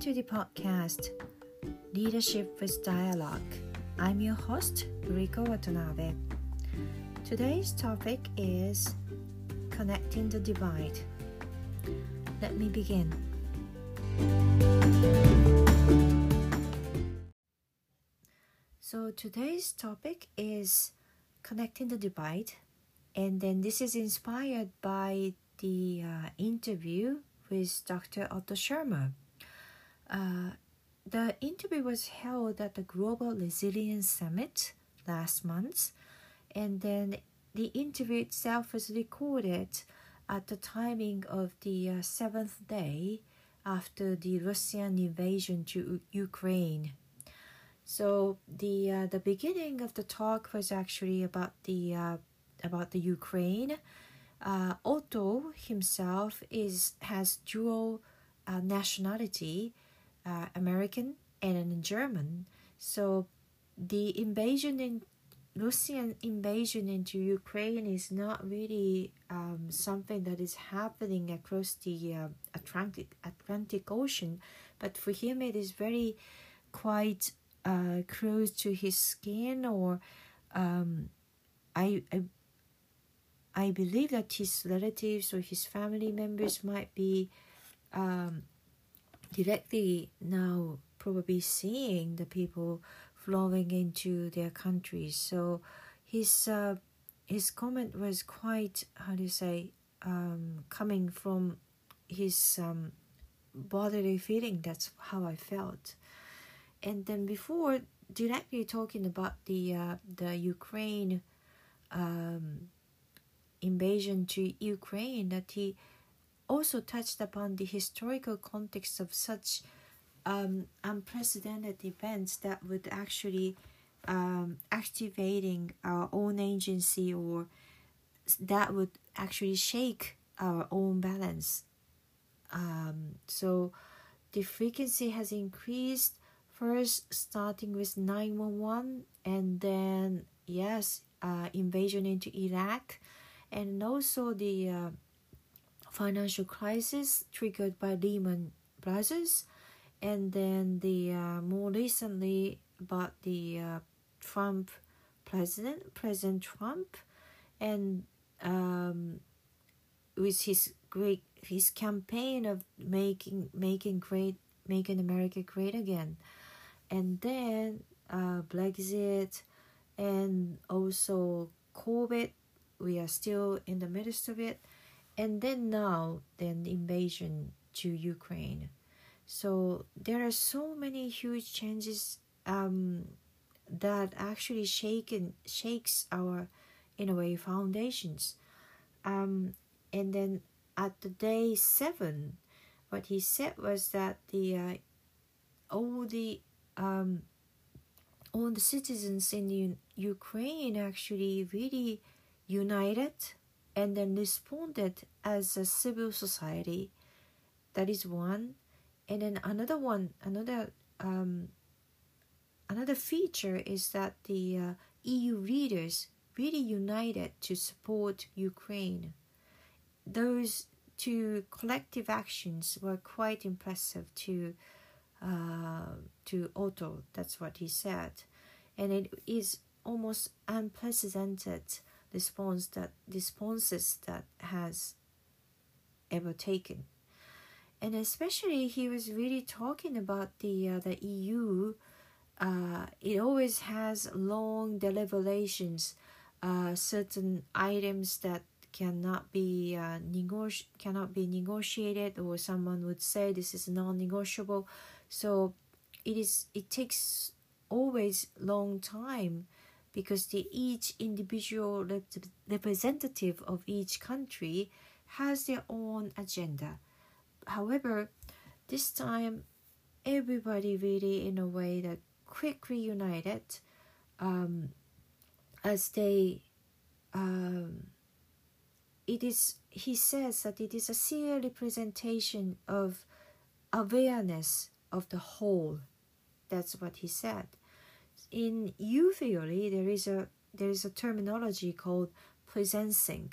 to the podcast Leadership with Dialogue. I'm your host, Riko Watanabe. Today's topic is Connecting the Divide. Let me begin. So, today's topic is Connecting the Divide, and then this is inspired by the uh, interview with Dr. Otto Scharmer. Uh, the interview was held at the Global Resilience Summit last month, and then the interview itself was recorded at the timing of the uh, seventh day after the Russian invasion to U- Ukraine. So the uh, the beginning of the talk was actually about the uh, about the Ukraine. Uh, Otto himself is has dual uh, nationality, uh, American and German. So the invasion in Russian invasion into Ukraine is not really um, something that is happening across the uh, Atlantic Atlantic Ocean, but for him it is very quite uh, close to his skin. Or um, I, I I believe that his relatives or his family members might be um, directly now probably seeing the people flowing into their countries. So his uh, his comment was quite how do you say um, coming from his um, bodily feeling. That's how I felt. And then before directly talking about the uh, the Ukraine um, invasion to Ukraine, that he also touched upon the historical context of such um, unprecedented events that would actually um, activating our own agency or that would actually shake our own balance. Um, so the frequency has increased first starting with 911 and then yes uh, invasion into Iraq and also the uh, financial crisis triggered by Lehman Brothers, and then the uh, more recently about the uh, Trump president, President Trump, and um, with his great his campaign of making making great making America great again, and then uh, Brexit, and also COVID. We are still in the midst of it and then now then invasion to Ukraine. So there are so many huge changes um, that actually shaken shakes our in a way foundations. Um, and then at the day seven, what he said was that the uh, all the um, all the citizens in U- Ukraine actually really united and then responded as a civil society. That is one, and then another one, another um, another feature is that the uh, EU leaders really united to support Ukraine. Those two collective actions were quite impressive to uh, to Otto. That's what he said, and it is almost unprecedented response that responses that has ever taken. And especially he was really talking about the uh, the EU uh, it always has long deliberations uh, certain items that cannot be uh, negoti- cannot be negotiated or someone would say this is non-negotiable. So it is it takes always long time because the, each individual rep- representative of each country has their own agenda. However, this time everybody really in a way that quickly united um, as they um, it is he says that it is a clear representation of awareness of the whole that's what he said in U theory, there is a there is a terminology called presencing,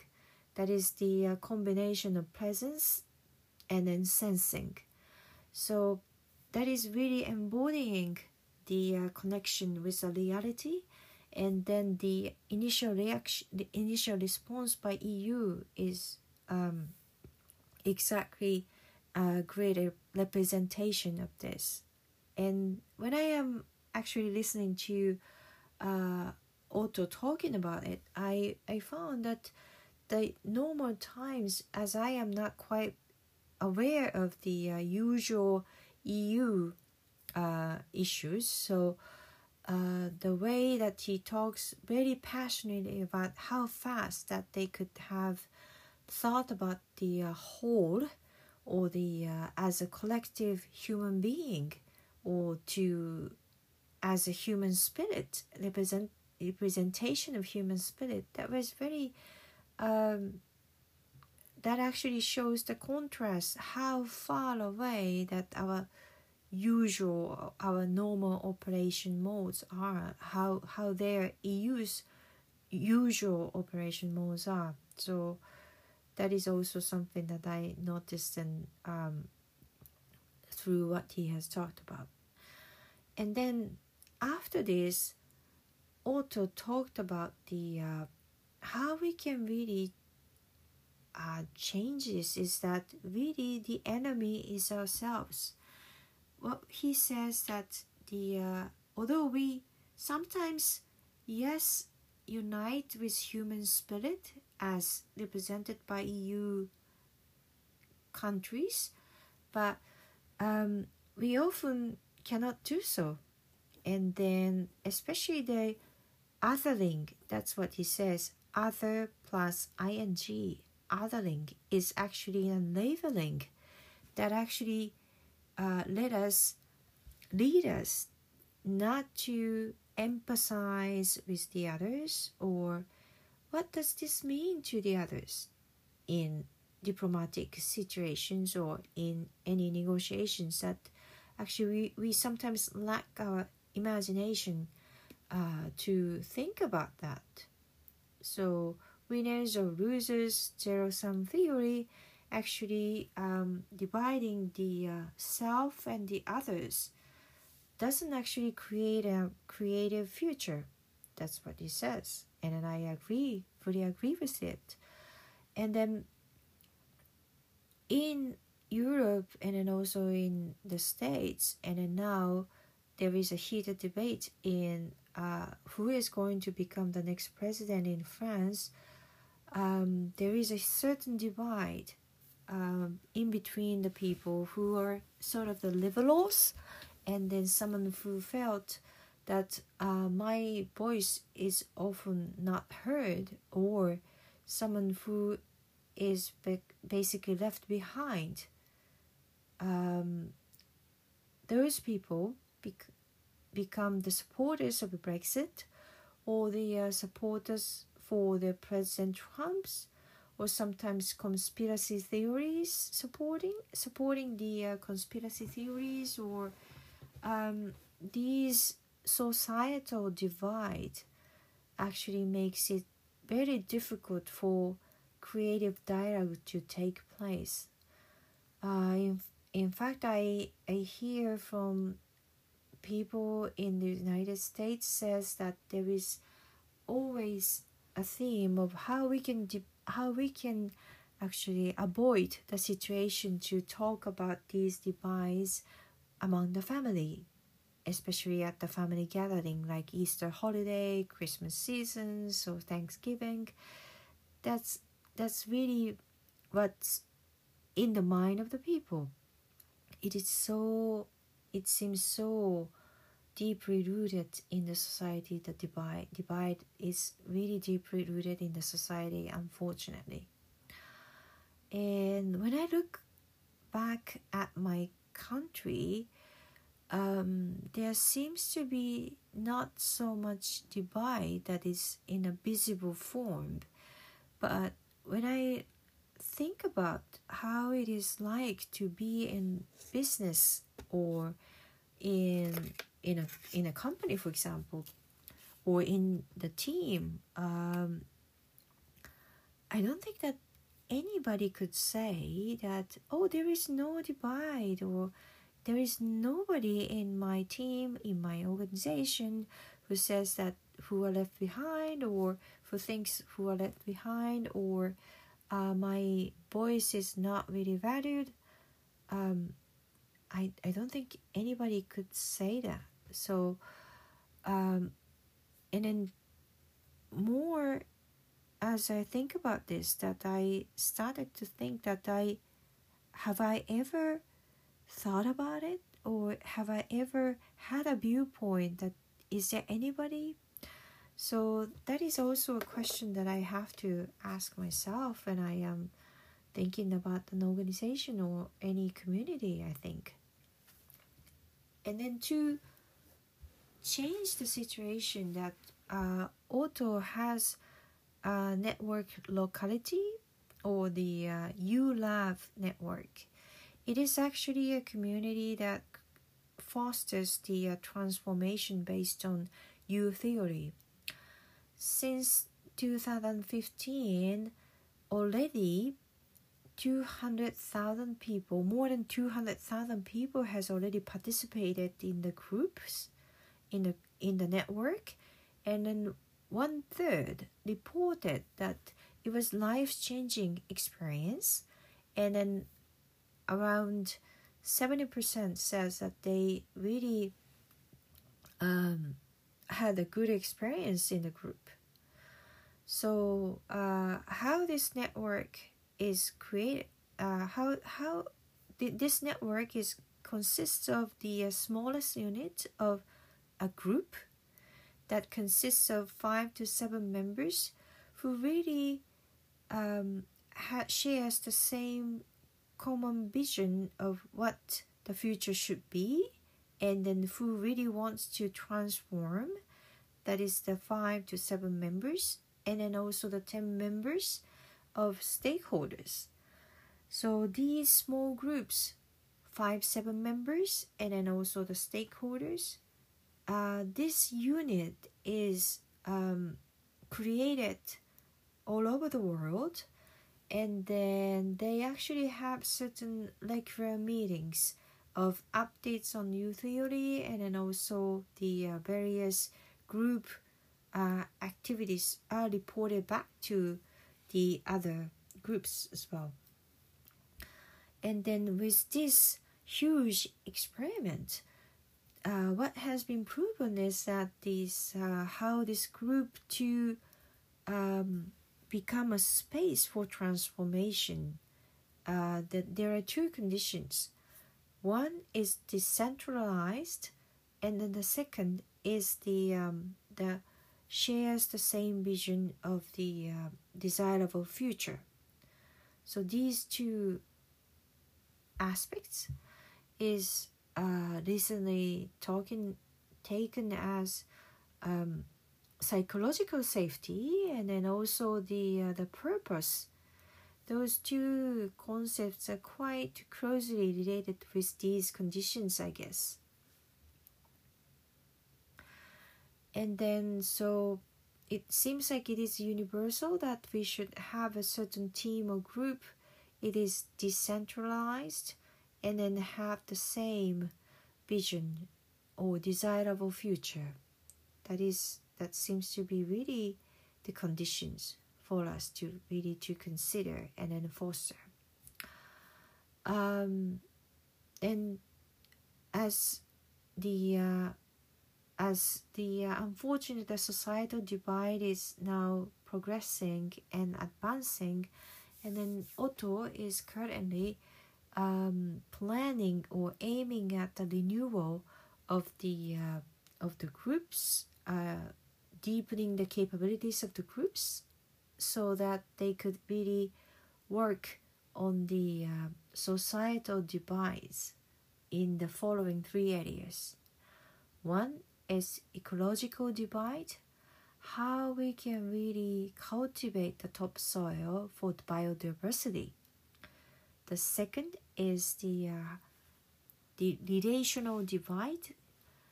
that is the uh, combination of presence and then sensing. So that is really embodying the uh, connection with the reality and then the initial reaction the initial response by eu is um, exactly a greater representation of this and when i am actually listening to uh, Otto talking about it i i found that the normal times as i am not quite aware of the uh, usual eu uh, issues so uh, the way that he talks very passionately about how fast that they could have thought about the uh, whole or the uh, as a collective human being or to as a human spirit represent representation of human spirit that was very um, that actually shows the contrast how far away that our usual our normal operation modes are how how their EU's usual operation modes are. So that is also something that I noticed and um, through what he has talked about. And then after this Otto talked about the uh, how we can really uh, change this is that really the enemy is ourselves well, he says that the uh, although we sometimes yes unite with human spirit as represented by EU countries, but um, we often cannot do so. And then, especially the othering, that's what he says, other plus ing, othering is actually a labeling that actually uh, let us lead us not to emphasize with the others or what does this mean to the others in diplomatic situations or in any negotiations that actually we, we sometimes lack our imagination uh, to think about that so winners or losers zero sum theory actually um, dividing the uh, self and the others doesn't actually create a creative future. That's what he says. And then I agree, fully agree with it. And then in Europe and then also in the States, and then now there is a heated debate in uh, who is going to become the next president in France. Um, there is a certain divide um, in between the people who are sort of the liberals and then someone who felt that uh, my voice is often not heard or someone who is be- basically left behind um, those people bec- become the supporters of Brexit or the uh, supporters for the President Trump's or sometimes conspiracy theories supporting supporting the uh, conspiracy theories or um, these societal divide actually makes it very difficult for creative dialogue to take place. Uh, in, in fact, I, I hear from people in the United States says that there is always a theme of how we can how we can actually avoid the situation to talk about these divides among the family especially at the family gathering like easter holiday christmas seasons or thanksgiving. That's that's really what's in the mind of the people. It is so it seems so deeply rooted in the society the divide. Divide is really deeply rooted in the society unfortunately. And when i look back at my country um, there seems to be not so much divide that is in a visible form. But when i think about how it is like to be in business or in in a in a company, for example, or in the team, um, I don't think that anybody could say that oh there is no divide or there is nobody in my team, in my organization, who says that who are left behind or who thinks who are left behind or uh, my voice is not really valued. Um, I, I don't think anybody could say that. So, um, and then more as I think about this, that I started to think that I have I ever thought about it or have I ever had a viewpoint that is there anybody? So that is also a question that I have to ask myself when I am thinking about an organization or any community, I think. And then to change the situation that uh, Otto has a network locality or the uh, u.lab network. It is actually a community that fosters the uh, transformation based on U theory. Since 2015, already 200,000 people, more than 200,000 people has already participated in the groups in the in the network. And then one third reported that it was life changing experience. And then around 70% says that they really um, had a good experience in the group so uh, how this network is created uh, how how th- this network is consists of the uh, smallest unit of a group that consists of five to seven members who really um, ha- shares the same common vision of what the future should be and then who really wants to transform that is the five to seven members and then also the 10 members of stakeholders. So these small groups five seven members and then also the stakeholders uh, this unit is um, created all over the world and then they actually have certain regular meetings of updates on U theory and then also the uh, various group uh, activities are reported back to the other groups as well and then with this huge experiment uh, what has been proven is that this uh, how this group to um, become a space for transformation. Uh, that there are two conditions. One is decentralized, and then the second is the um, the shares the same vision of the uh, desirable future. So these two aspects is uh, recently talking taken as um, psychological safety and then also the uh, the purpose those two concepts are quite closely related with these conditions i guess and then so it seems like it is universal that we should have a certain team or group it is decentralized and then have the same vision or desirable future. That is that seems to be really the conditions for us to really to consider and then foster. Um, and as the uh, as the uh, unfortunate the societal divide is now progressing and advancing, and then Otto is currently um, planning or aiming at the renewal of the uh, of the groups, uh, deepening the capabilities of the groups, so that they could really work on the uh, societal divides in the following three areas. One is ecological divide, how we can really cultivate the topsoil for the biodiversity. The second is the uh, the relational divide.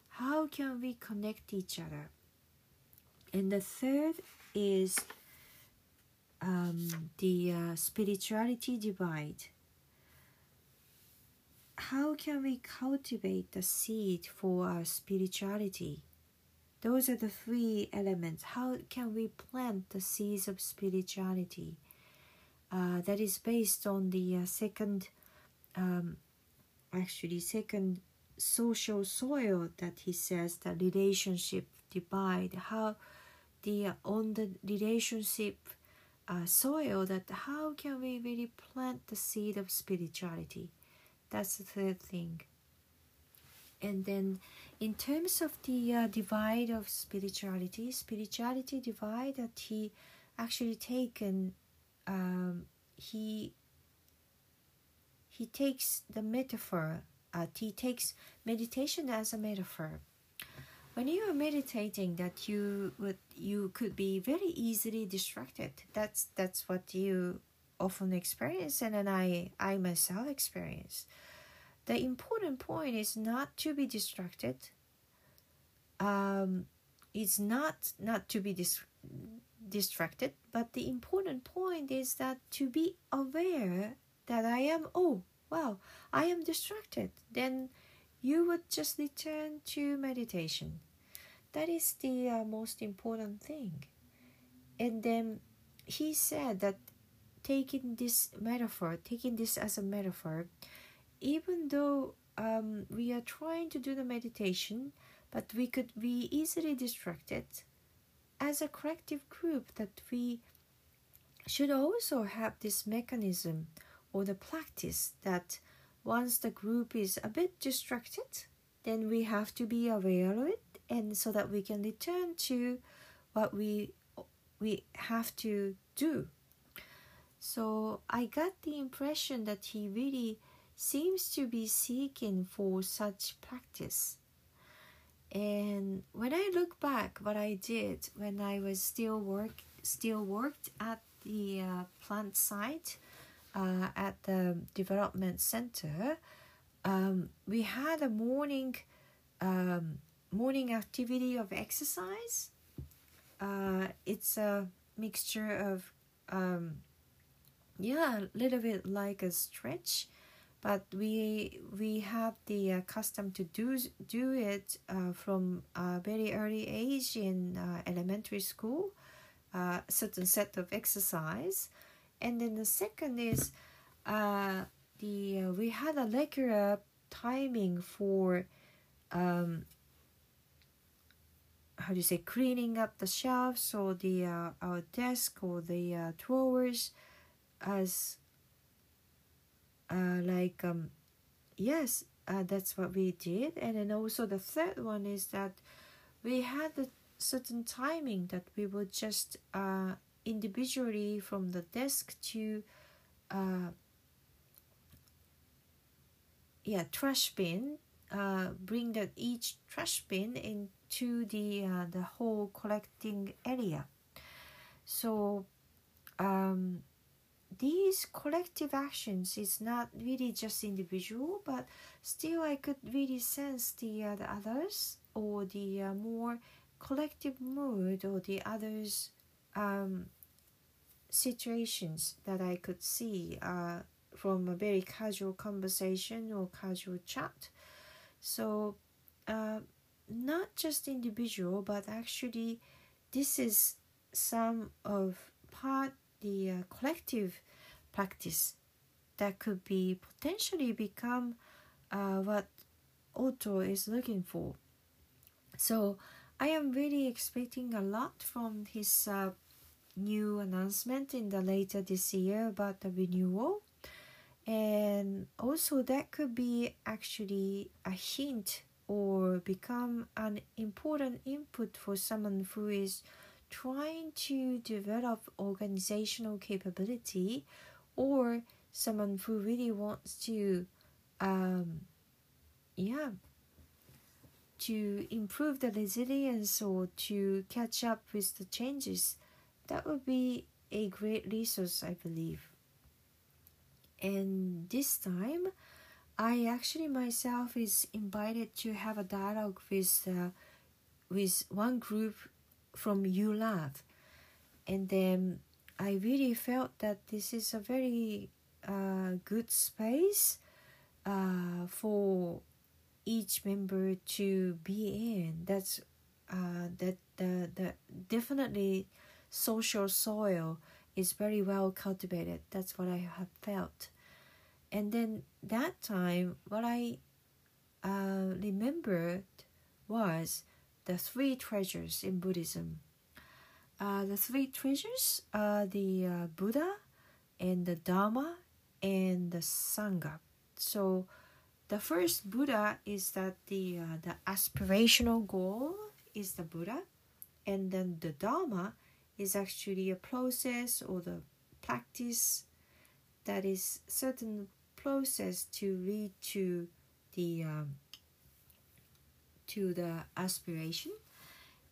How can we connect each other? And the third is um, the uh, spirituality divide. How can we cultivate the seed for our spirituality? Those are the three elements. How can we plant the seeds of spirituality? Uh, that is based on the uh, second, um, actually, second social soil that he says the relationship divide. How the uh, on the relationship uh, soil that how can we really plant the seed of spirituality? That's the third thing. And then, in terms of the uh, divide of spirituality, spirituality divide that he actually taken, um, he he takes the metaphor. Uh, he takes meditation as a metaphor. When you are meditating, that you would you could be very easily distracted. That's that's what you often experience, and then I I myself experience. The important point is not to be distracted. Um, it's not not to be dis- distracted but the important point is that to be aware that i am oh wow i am distracted then you would just return to meditation. That is the uh, most important thing. And then he said that taking this metaphor taking this as a metaphor even though um, we are trying to do the meditation, but we could be easily distracted, as a collective group, that we should also have this mechanism or the practice that once the group is a bit distracted, then we have to be aware of it, and so that we can return to what we we have to do. So I got the impression that he really seems to be seeking for such practice. And when I look back, what I did when I was still work, still worked at the uh, plant site uh, at the development center, um, we had a morning um, morning activity of exercise. Uh, it's a mixture of um, yeah, a little bit like a stretch but we we have the uh, custom to do do it uh, from a very early age in uh, elementary school uh, certain set of exercise. And then the second is uh, the uh, we had a regular timing for um, how do you say cleaning up the shelves or the our desk or the drawers as uh, like um, yes uh, that's what we did. And then also the third one is that we had a certain timing that we would just uh, individually from the desk to uh, yeah trash bin uh, bring that each trash bin into the uh, the whole collecting area. So um, these collective actions is not really just individual but still i could really sense the, uh, the others or the uh, more collective mood or the others um, situations that i could see uh, from a very casual conversation or casual chat. So uh, not just individual but actually this is some of part the uh, collective practice that could be potentially become uh, what Otto is looking for. So I am really expecting a lot from his uh, new announcement in the later this year about the renewal. And also that could be actually a hint or become an important input for someone who is trying to develop organizational capability or someone who really wants to um, yeah to improve the resilience or to catch up with the changes that would be a great resource i believe. And this time i actually myself is invited to have a dialogue with uh, with one group from u.lab And then I really felt that this is a very uh, good space uh, for each member to be in. That's uh, that the the definitely social soil is very well cultivated. That's what I have felt. And then that time, what I uh, remembered was the three treasures in Buddhism. Uh, the three treasures are the uh, Buddha and the Dharma and the Sangha. So the first Buddha is that the uh, the aspirational goal is the Buddha, and then the Dharma is actually a process or the practice that is certain process to lead to the um, to the aspiration.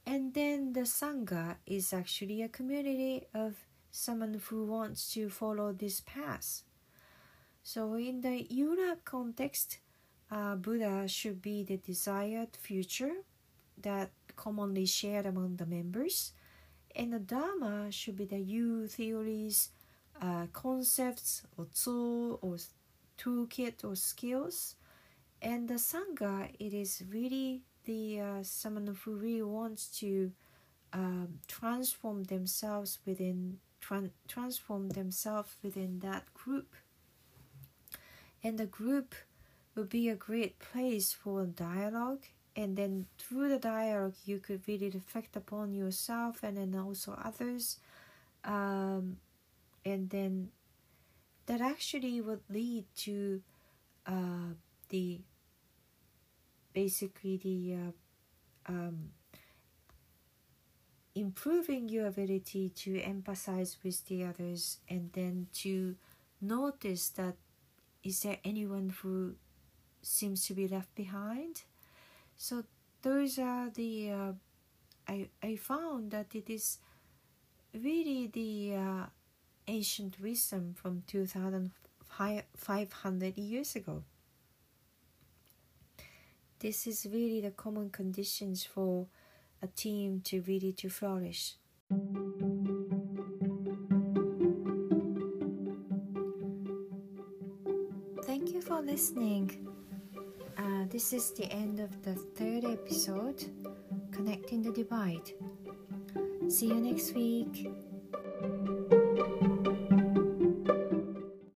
And then the sangha is actually a community of someone who wants to follow this path. So in the europe context uh, buddha should be the desired future that commonly shared among the members. And the dharma should be the new theories uh, concepts or tool or toolkit or skills and the sangha it is really the uh, someone who really wants to um, transform themselves within tran- transform themselves within that group. And the group would be a great place for dialogue. And then through the dialogue you could really reflect upon yourself and then also others. Um, and then that actually would lead to uh, the basically the uh, um, improving your ability to empathize with the others and then to notice that is there anyone who seems to be left behind? So those are the uh, I, I found that it is really the uh, ancient wisdom from 2500 years ago this is really the common conditions for a team to really to flourish. Thank you for listening. Uh, this is the end of the third episode, Connecting the Divide. See you next week.